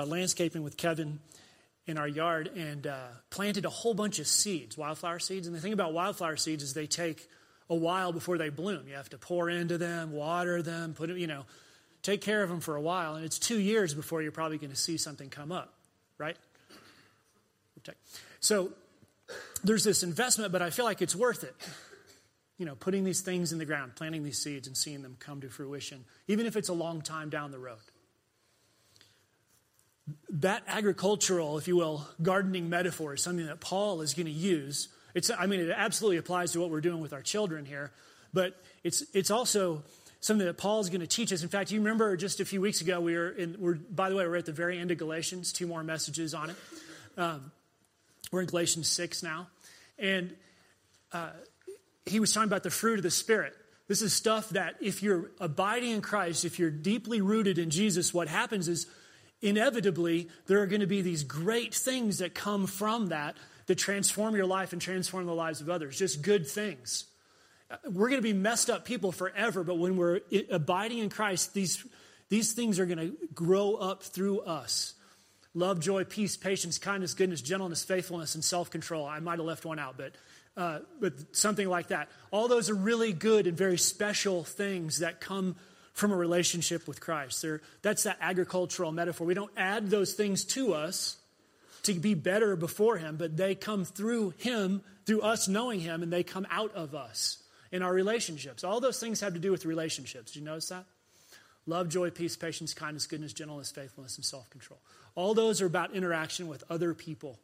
uh, landscaping with Kevin in our yard and uh, planted a whole bunch of seeds, wildflower seeds. And the thing about wildflower seeds is they take a while before they bloom. You have to pour into them, water them, put them, you know, take care of them for a while. And it's two years before you're probably going to see something come up, right? So there's this investment, but I feel like it's worth it. You know, putting these things in the ground, planting these seeds, and seeing them come to fruition, even if it's a long time down the road that agricultural, if you will, gardening metaphor is something that Paul is going to use. It's, I mean, it absolutely applies to what we're doing with our children here, but it's, it's also something that Paul is going to teach us. In fact, you remember just a few weeks ago, we were in, we're, by the way, we're at the very end of Galatians, two more messages on it. Um, we're in Galatians 6 now. And uh, he was talking about the fruit of the Spirit. This is stuff that if you're abiding in Christ, if you're deeply rooted in Jesus, what happens is inevitably there are going to be these great things that come from that that transform your life and transform the lives of others. Just good things. We're going to be messed up people forever, but when we're abiding in Christ, these, these things are going to grow up through us. Love, joy, peace, patience, kindness, goodness, gentleness, faithfulness, and self control. I might have left one out, but, uh, but something like that. All those are really good and very special things that come from a relationship with Christ. They're, that's that agricultural metaphor. We don't add those things to us to be better before Him, but they come through Him, through us knowing Him, and they come out of us in our relationships. All those things have to do with relationships. Do you notice that? Love, joy, peace, patience, kindness, goodness, gentleness, faithfulness, and self control. All those are about interaction with other people.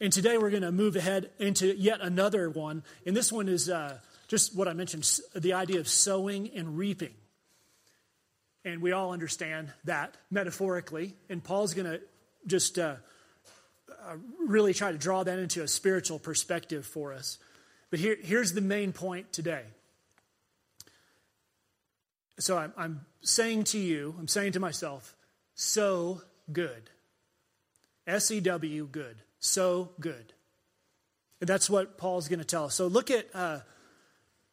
And today we're going to move ahead into yet another one. And this one is uh, just what I mentioned the idea of sowing and reaping. And we all understand that metaphorically. And Paul's going to just uh, uh, really try to draw that into a spiritual perspective for us. But here, here's the main point today. So I'm, I'm saying to you, I'm saying to myself, so good. S E W, good. So good. And that's what Paul's going to tell us. So look at uh,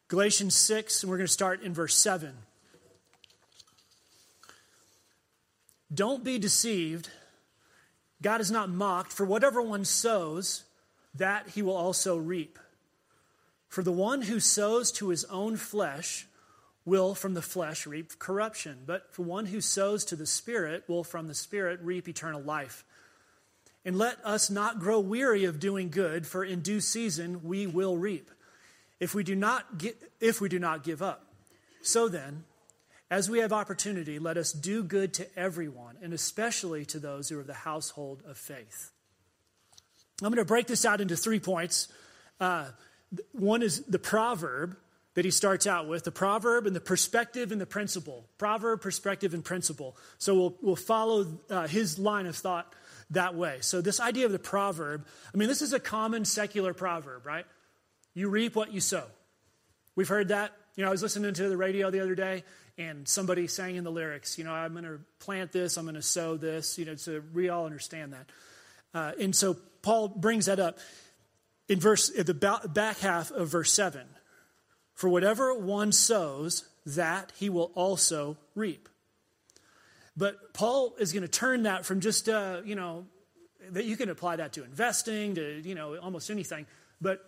Galatians 6, and we're going to start in verse 7. Don't be deceived. God is not mocked, for whatever one sows, that he will also reap. For the one who sows to his own flesh will from the flesh reap corruption, but for one who sows to the Spirit will from the Spirit reap eternal life. And let us not grow weary of doing good, for in due season we will reap, if we do not, get, if we do not give up. So then, as we have opportunity, let us do good to everyone, and especially to those who are of the household of faith. I'm going to break this out into three points. Uh, one is the proverb that he starts out with the proverb and the perspective and the principle. Proverb, perspective, and principle. So we'll, we'll follow uh, his line of thought that way. So, this idea of the proverb, I mean, this is a common secular proverb, right? You reap what you sow. We've heard that. You know, I was listening to the radio the other day, and somebody sang in the lyrics, you know, I'm going to plant this, I'm going to sow this, you know, so we all understand that. Uh, and so Paul brings that up in verse, the back half of verse 7. For whatever one sows, that he will also reap. But Paul is going to turn that from just, uh, you know, that you can apply that to investing, to, you know, almost anything. But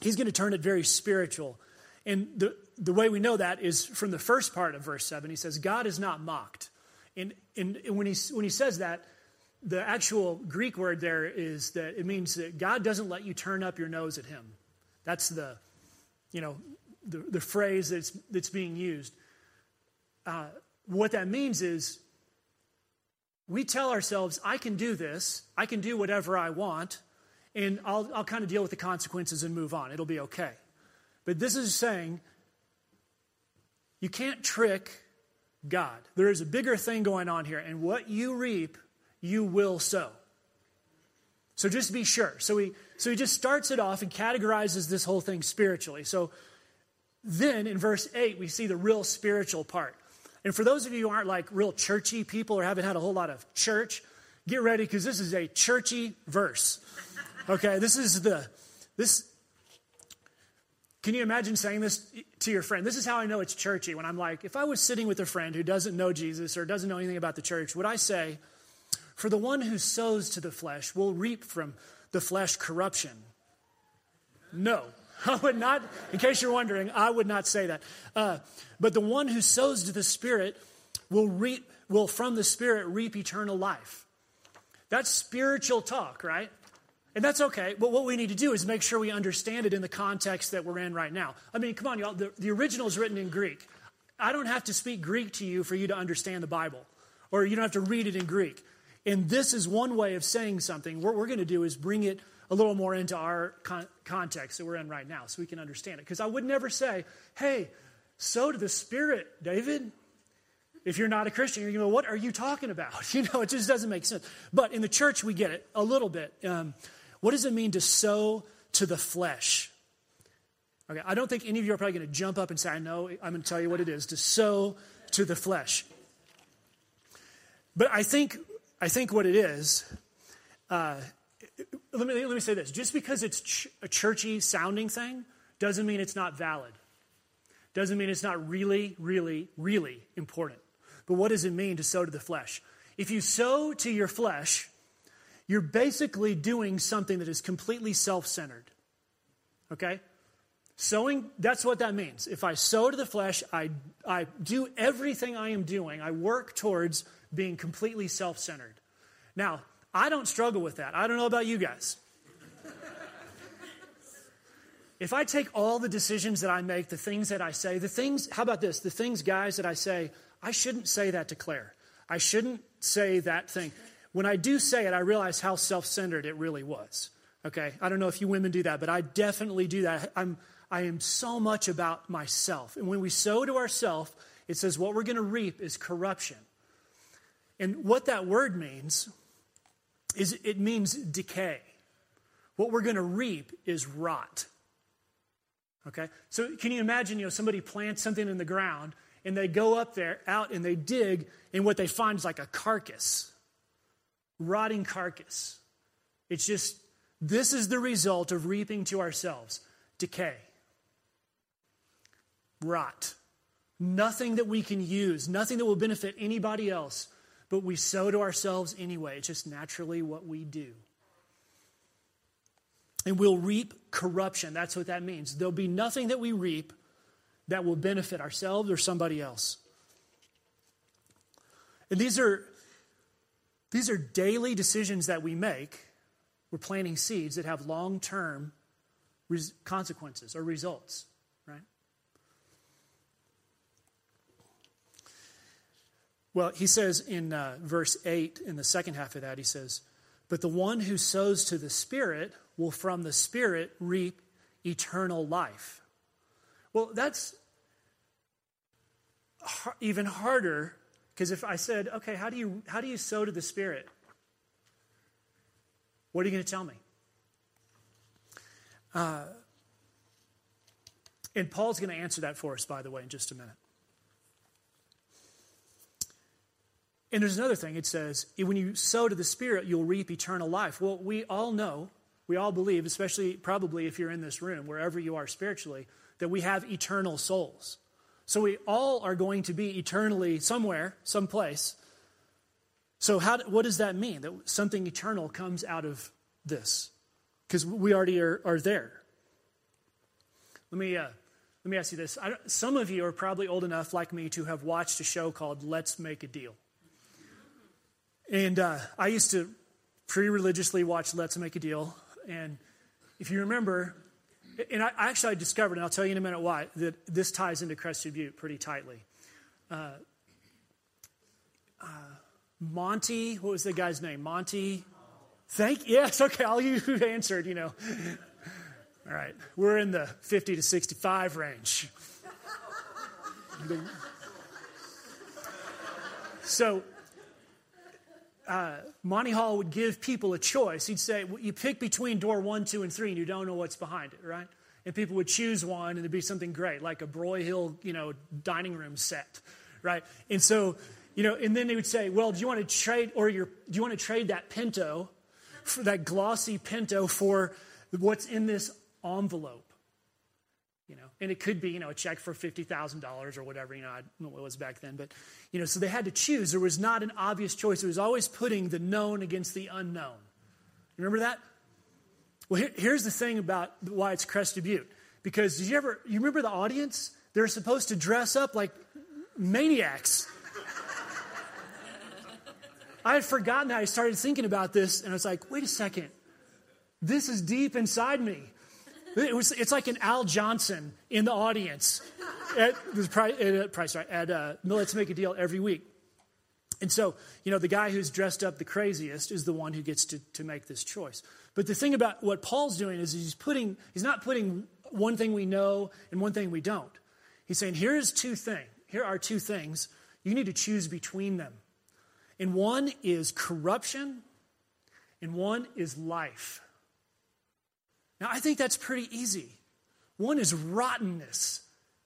he's going to turn it very spiritual. And the, the way we know that is from the first part of verse 7. He says, God is not mocked. And, and, and when, he, when he says that, the actual Greek word there is that it means that God doesn't let you turn up your nose at him. That's the, you know, the, the phrase that's, that's being used. Uh, what that means is we tell ourselves, I can do this, I can do whatever I want, and I'll, I'll kind of deal with the consequences and move on. It'll be okay. But this is saying you can't trick God. There is a bigger thing going on here, and what you reap, you will sow. So just be sure. So he so he just starts it off and categorizes this whole thing spiritually. So then in verse 8 we see the real spiritual part. And for those of you who aren't like real churchy people or haven't had a whole lot of church, get ready because this is a churchy verse. Okay, this is the this can you imagine saying this to your friend? This is how I know it's churchy. When I'm like, if I was sitting with a friend who doesn't know Jesus or doesn't know anything about the church, would I say, For the one who sows to the flesh will reap from the flesh corruption. No, I would not, in case you're wondering, I would not say that. Uh, but the one who sows to the Spirit will reap, will from the Spirit reap eternal life. That's spiritual talk, right? And that's okay. But what we need to do is make sure we understand it in the context that we're in right now. I mean, come on, y'all. The, the original is written in Greek. I don't have to speak Greek to you for you to understand the Bible, or you don't have to read it in Greek. And this is one way of saying something. What we're going to do is bring it a little more into our con- context that we're in right now so we can understand it. Because I would never say, hey, sow to the Spirit, David. If you're not a Christian, you're going to go, what are you talking about? You know, it just doesn't make sense. But in the church, we get it a little bit. Um, what does it mean to sow to the flesh? Okay, I don't think any of you are probably going to jump up and say, I know, I'm going to tell you what it is to sow to the flesh. But I think, I think what it is, uh, let me, let me say this just because it's ch- a churchy sounding thing doesn't mean it's not valid. Doesn't mean it's not really, really, really important. But what does it mean to sow to the flesh? If you sow to your flesh, you're basically doing something that is completely self centered. Okay? Sowing, that's what that means. If I sow to the flesh, I, I do everything I am doing, I work towards being completely self centered. Now, I don't struggle with that. I don't know about you guys. if I take all the decisions that I make, the things that I say, the things, how about this? The things, guys, that I say, I shouldn't say that to Claire. I shouldn't say that thing. When I do say it, I realize how self centered it really was. Okay? I don't know if you women do that, but I definitely do that. I'm, I am so much about myself. And when we sow to ourselves, it says what we're going to reap is corruption. And what that word means is it means decay. What we're going to reap is rot. Okay? So can you imagine, you know, somebody plants something in the ground and they go up there, out, and they dig, and what they find is like a carcass, rotting carcass. It's just, this is the result of reaping to ourselves decay, rot. Nothing that we can use, nothing that will benefit anybody else but we sow to ourselves anyway. It's just naturally what we do. And we'll reap corruption. That's what that means. There'll be nothing that we reap that will benefit ourselves or somebody else. And these are these are daily decisions that we make. We're planting seeds that have long-term res- consequences or results. Right? Well, he says in uh, verse 8, in the second half of that, he says, But the one who sows to the Spirit will from the Spirit reap eternal life. Well, that's even harder because if I said, okay, how do you, how do you sow to the Spirit? What are you going to tell me? Uh, and Paul's going to answer that for us, by the way, in just a minute. And there's another thing it says, when you sow to the Spirit, you'll reap eternal life. Well, we all know, we all believe, especially probably if you're in this room, wherever you are spiritually, that we have eternal souls. So we all are going to be eternally somewhere, someplace. So, how, what does that mean? That something eternal comes out of this? Because we already are, are there. Let me, uh, let me ask you this. some of you are probably old enough, like me, to have watched a show called Let's Make a Deal. And uh, I used to pre religiously watch Let's Make a Deal. And if you remember, and I, actually I discovered, and I'll tell you in a minute why, that this ties into Crested Butte pretty tightly. Uh, uh, Monty, what was the guy's name? Monty? Thank yes, okay, all you who answered, you know. All right, we're in the 50 to 65 range. so uh, Monty Hall would give people a choice. He'd say, well, You pick between door one, two, and three, and you don't know what's behind it, right? And people would choose one, and it'd be something great, like a Broyhill, you know, dining room set, right? And so, you know, and then they would say, Well, do you want to trade, or your, do you want to trade that Pinto, for that glossy Pinto, for what's in this envelope? And it could be, you know, a check for $50,000 or whatever, you know, I don't know what it was back then. But, you know, so they had to choose. There was not an obvious choice. It was always putting the known against the unknown. Remember that? Well, here, here's the thing about why it's Crested Butte. Because did you ever, you remember the audience? They're supposed to dress up like maniacs. I had forgotten that. I started thinking about this, and I was like, wait a second. This is deep inside me. It was, it's like an Al Johnson in the audience at the price, at, price right, at uh, Let's Make a Deal every week. And so, you know, the guy who's dressed up the craziest is the one who gets to, to make this choice. But the thing about what Paul's doing is he's putting, he's not putting one thing we know and one thing we don't. He's saying, here's two things. Here are two things. You need to choose between them. And one is corruption, and one is life. Now, I think that's pretty easy. One is rottenness,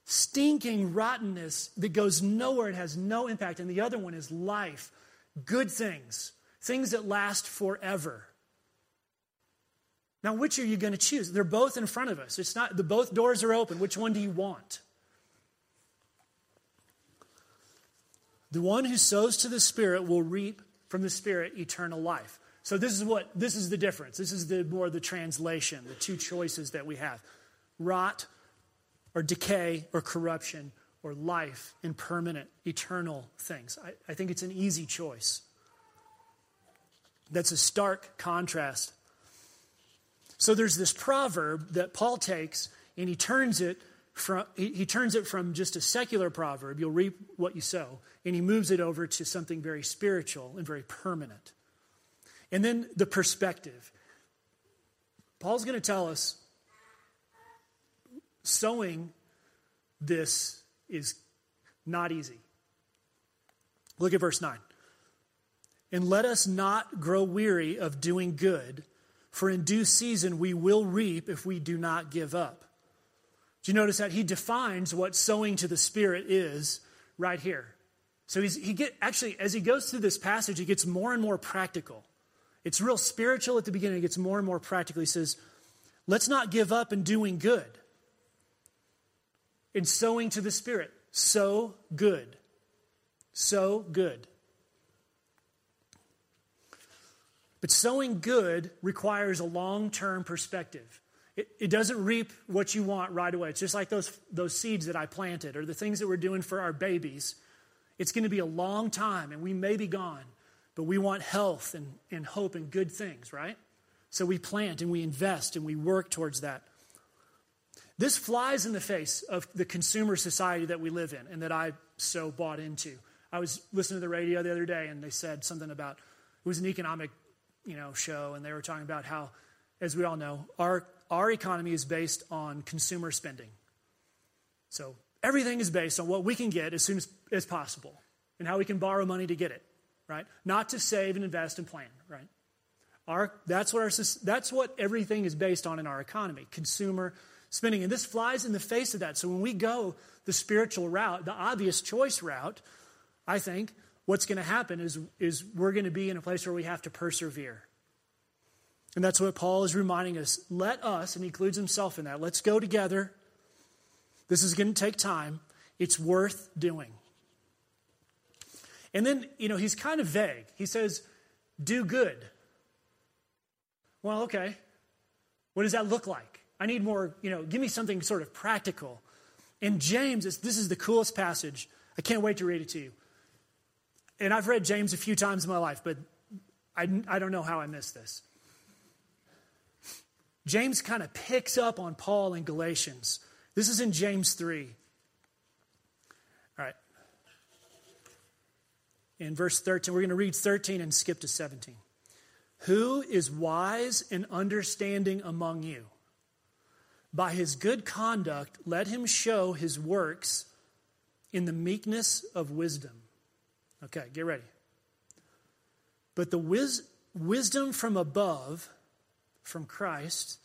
stinking rottenness that goes nowhere and has no impact. And the other one is life, good things, things that last forever. Now, which are you going to choose? They're both in front of us. It's not the both doors are open. Which one do you want? The one who sows to the Spirit will reap from the Spirit eternal life. So this is what this is the difference. This is the more the translation, the two choices that we have. Rot or decay or corruption or life and permanent, eternal things. I, I think it's an easy choice. That's a stark contrast. So there's this proverb that Paul takes and he turns it from he, he turns it from just a secular proverb, you'll reap what you sow, and he moves it over to something very spiritual and very permanent. And then the perspective. Paul's going to tell us sowing this is not easy. Look at verse 9. And let us not grow weary of doing good, for in due season we will reap if we do not give up. Do you notice that he defines what sowing to the Spirit is right here? So he get actually as he goes through this passage, he gets more and more practical. It's real spiritual at the beginning, it gets more and more practical. He says, let's not give up in doing good. In sowing to the Spirit. So good. So good. But sowing good requires a long term perspective. It, it, doesn't reap what you want right away. It's just like those, those seeds that I planted or the things that we're doing for our babies. It's going to be a long time and we may be gone. But we want health and, and hope and good things, right? So we plant and we invest and we work towards that. This flies in the face of the consumer society that we live in and that I so bought into. I was listening to the radio the other day and they said something about it was an economic, you know, show and they were talking about how as we all know, our our economy is based on consumer spending. So everything is based on what we can get as soon as, as possible and how we can borrow money to get it right? Not to save and invest and plan, right? Our, that's, what our, that's what everything is based on in our economy consumer spending. And this flies in the face of that. So when we go the spiritual route, the obvious choice route, I think what's going to happen is, is we're going to be in a place where we have to persevere. And that's what Paul is reminding us. Let us, and he includes himself in that, let's go together. This is going to take time. It's worth doing. And then, you know, he's kind of vague. He says, do good. Well, okay. What does that look like? I need more, you know, give me something sort of practical. And James, this is the coolest passage. I can't wait to read it to you. And I've read James a few times in my life, but I, I don't know how I missed this. James kind of picks up on Paul in Galatians. This is in James 3. In verse 13. We're going to read 13 and skip to 17. Who is wise and understanding among you? By his good conduct, let him show his works in the meekness of wisdom. Okay, get ready. But the wis- wisdom from above, from Christ,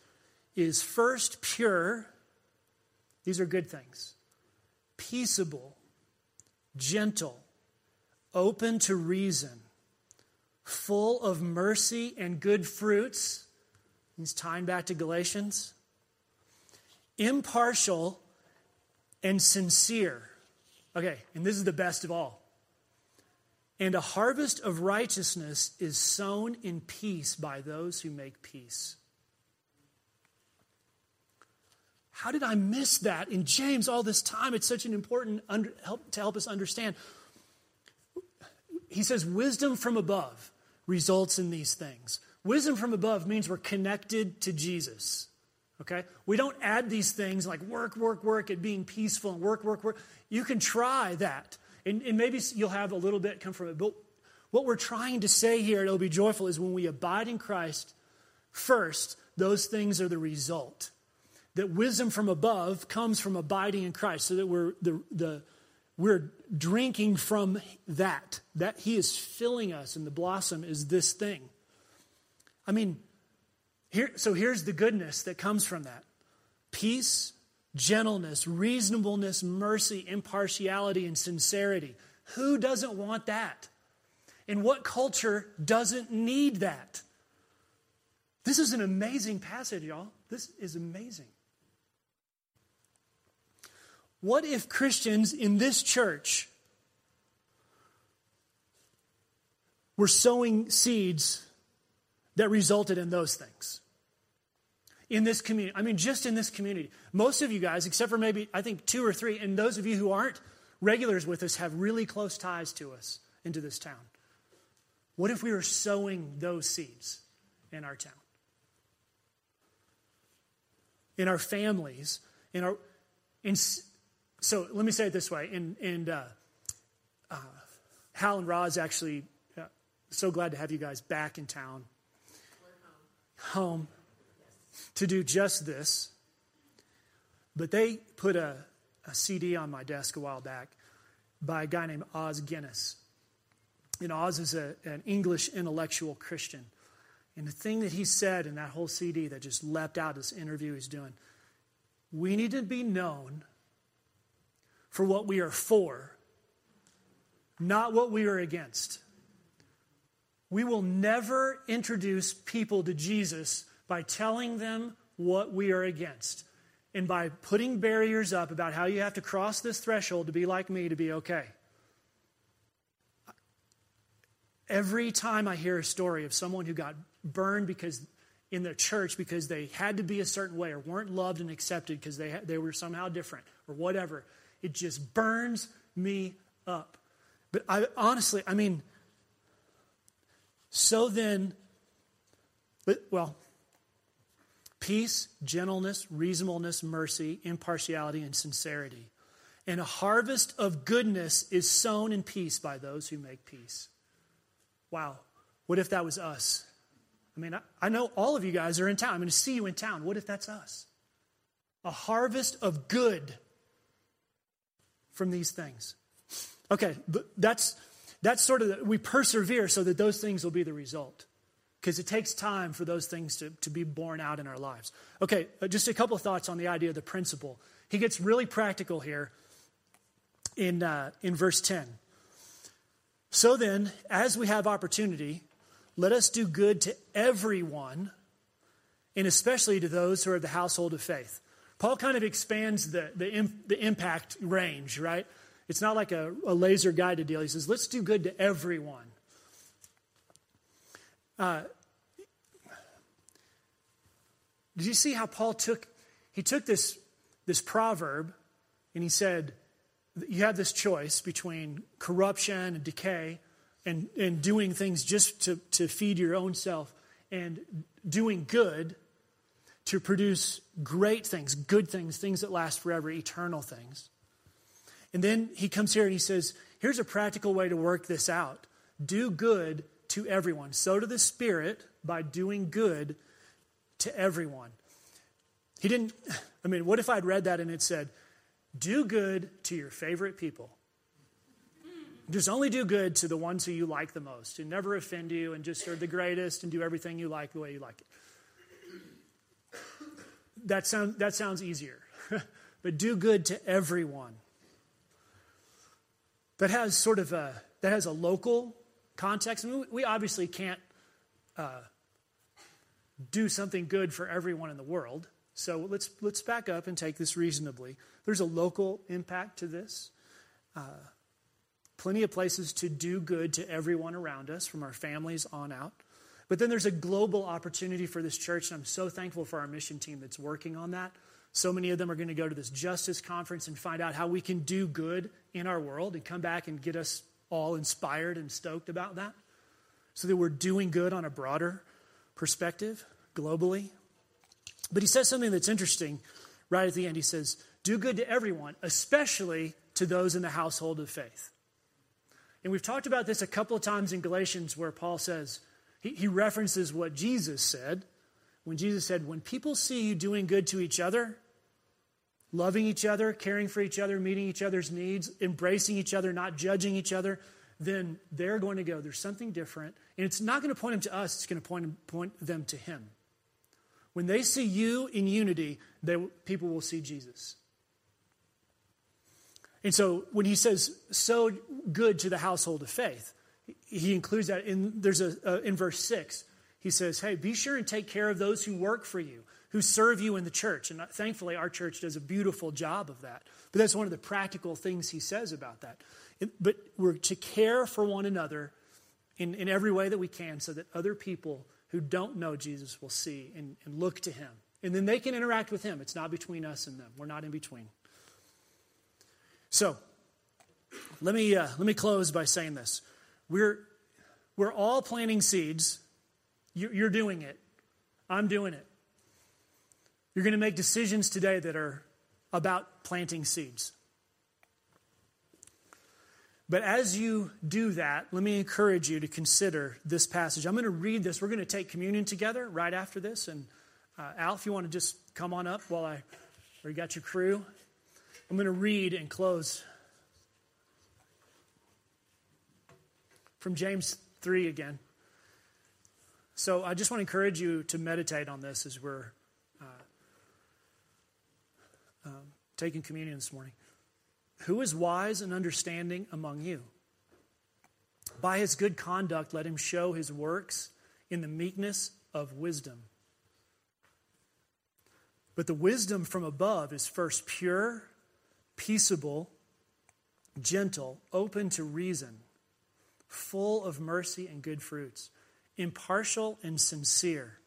is first pure. These are good things. Peaceable, gentle open to reason, full of mercy and good fruits. He's tying back to Galatians. Impartial and sincere. Okay, and this is the best of all. And a harvest of righteousness is sown in peace by those who make peace. How did I miss that in James all this time? It's such an important under, help, to help us understand. He says, Wisdom from above results in these things. Wisdom from above means we're connected to Jesus. Okay? We don't add these things like work, work, work at being peaceful and work, work, work. You can try that. And, and maybe you'll have a little bit come from it. But what we're trying to say here at Oh Be Joyful is when we abide in Christ first, those things are the result. That wisdom from above comes from abiding in Christ, so that we're the, the we're drinking from that. That He is filling us, and the blossom is this thing. I mean, here, so here's the goodness that comes from that peace, gentleness, reasonableness, mercy, impartiality, and sincerity. Who doesn't want that? And what culture doesn't need that? This is an amazing passage, y'all. This is amazing. What if Christians in this church were sowing seeds that resulted in those things? In this community, I mean, just in this community. Most of you guys, except for maybe, I think, two or three, and those of you who aren't regulars with us, have really close ties to us into this town. What if we were sowing those seeds in our town? In our families, in our. In, so let me say it this way. And, and uh, uh, Hal and Roz actually, uh, so glad to have you guys back in town. Home. home to do just this. But they put a, a CD on my desk a while back by a guy named Os Guinness. And Os is a, an English intellectual Christian. And the thing that he said in that whole CD that just leapt out this interview he's doing we need to be known for what we are for, not what we are against. We will never introduce people to Jesus by telling them what we are against and by putting barriers up about how you have to cross this threshold to be like me to be okay. Every time I hear a story of someone who got burned because in the church because they had to be a certain way or weren't loved and accepted because they, they were somehow different or whatever, it just burns me up. But I honestly, I mean, so then, but, well, peace, gentleness, reasonableness, mercy, impartiality, and sincerity. And a harvest of goodness is sown in peace by those who make peace. Wow. What if that was us? I mean, I, I know all of you guys are in town. I'm going to see you in town. What if that's us? A harvest of good from these things. Okay, that's that's sort of the, we persevere so that those things will be the result. Because it takes time for those things to, to be borne out in our lives. Okay, uh, just a couple of thoughts on the idea of the principle. He gets really practical here in, uh, in verse 10. So then, as we have opportunity, let us do good to everyone, and especially to those who are the household of faith. Paul kind of expands the, the, the impact range, right? It's not like a, a laser guided deal. He says, let's do good to everyone. Uh, did you see how Paul took he took this this proverb and he said you have this choice between corruption and decay and, and doing things just to, to feed your own self and doing good to produce great things, good things, things that last forever, eternal things. And then he comes here and he says, here's a practical way to work this out. Do good to everyone. So to the Spirit by doing good to everyone. He didn't, I mean, what if I'd read that and it said, do good to your favorite people? Just only do good to the ones who you like the most and never offend you and just are the greatest and do everything you like the way you like it that, sound, that sounds easier. but do good to everyone. That has sort of a, that has a local context. I mean, we obviously can't uh, do something good for everyone in the world. So let's, let's back up and take this reasonably. There's a local impact to this. Uh, plenty of places to do good to everyone around us, from our families on out. But then there's a global opportunity for this church, and I'm so thankful for our mission team that's working on that. So many of them are going to go to this justice conference and find out how we can do good in our world and come back and get us all inspired and stoked about that. So that we're doing good on a broader perspective globally. But he says something that's interesting right at the end. He says, Do good to everyone, especially to those in the household of faith. And we've talked about this a couple of times in Galatians where Paul says, he, he references what Jesus said when Jesus said, When people see you doing good to each other, loving each other, caring for each other, meeting each other's needs, embracing each other, not judging each other, then they're going to go, There's something different. And it's not going to point them to us, it's going to point, point them to Him. When they see you in unity, they, people will see Jesus. And so when he says so good to the household of faith, he includes that in there's a, a, in verse 6 he says hey be sure and take care of those who work for you who serve you in the church. And thankfully our church does a beautiful job of that. But that's one of the practical things he says about that. But we're to care for one another in, in every way that we can so that other people who don't know jesus will see and, and look to him. And then they can interact with him. It's not between us and them. We're not in between. So let me, uh, let me close by saying this we're, we're all planting seeds. You're doing it. I'm doing it. You're going to make decisions today that are about planting seeds. But as you do that, let me encourage you to consider this passage. I'm going to read this. We're going to take communion together right after this. And uh, Al, if you want to just come on up while I, or you got your crew, I'm going to read and close from James 3 again. So I just want to encourage you to meditate on this as we're uh, um, taking communion this morning. Who is wise and understanding among you? By his good conduct, let him show his works in the meekness of wisdom. But the wisdom from above is first pure, peaceable, gentle, open to reason full of mercy and good fruits, impartial and sincere.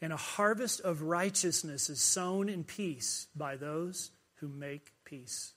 And a harvest of righteousness is sown in peace by those who make peace.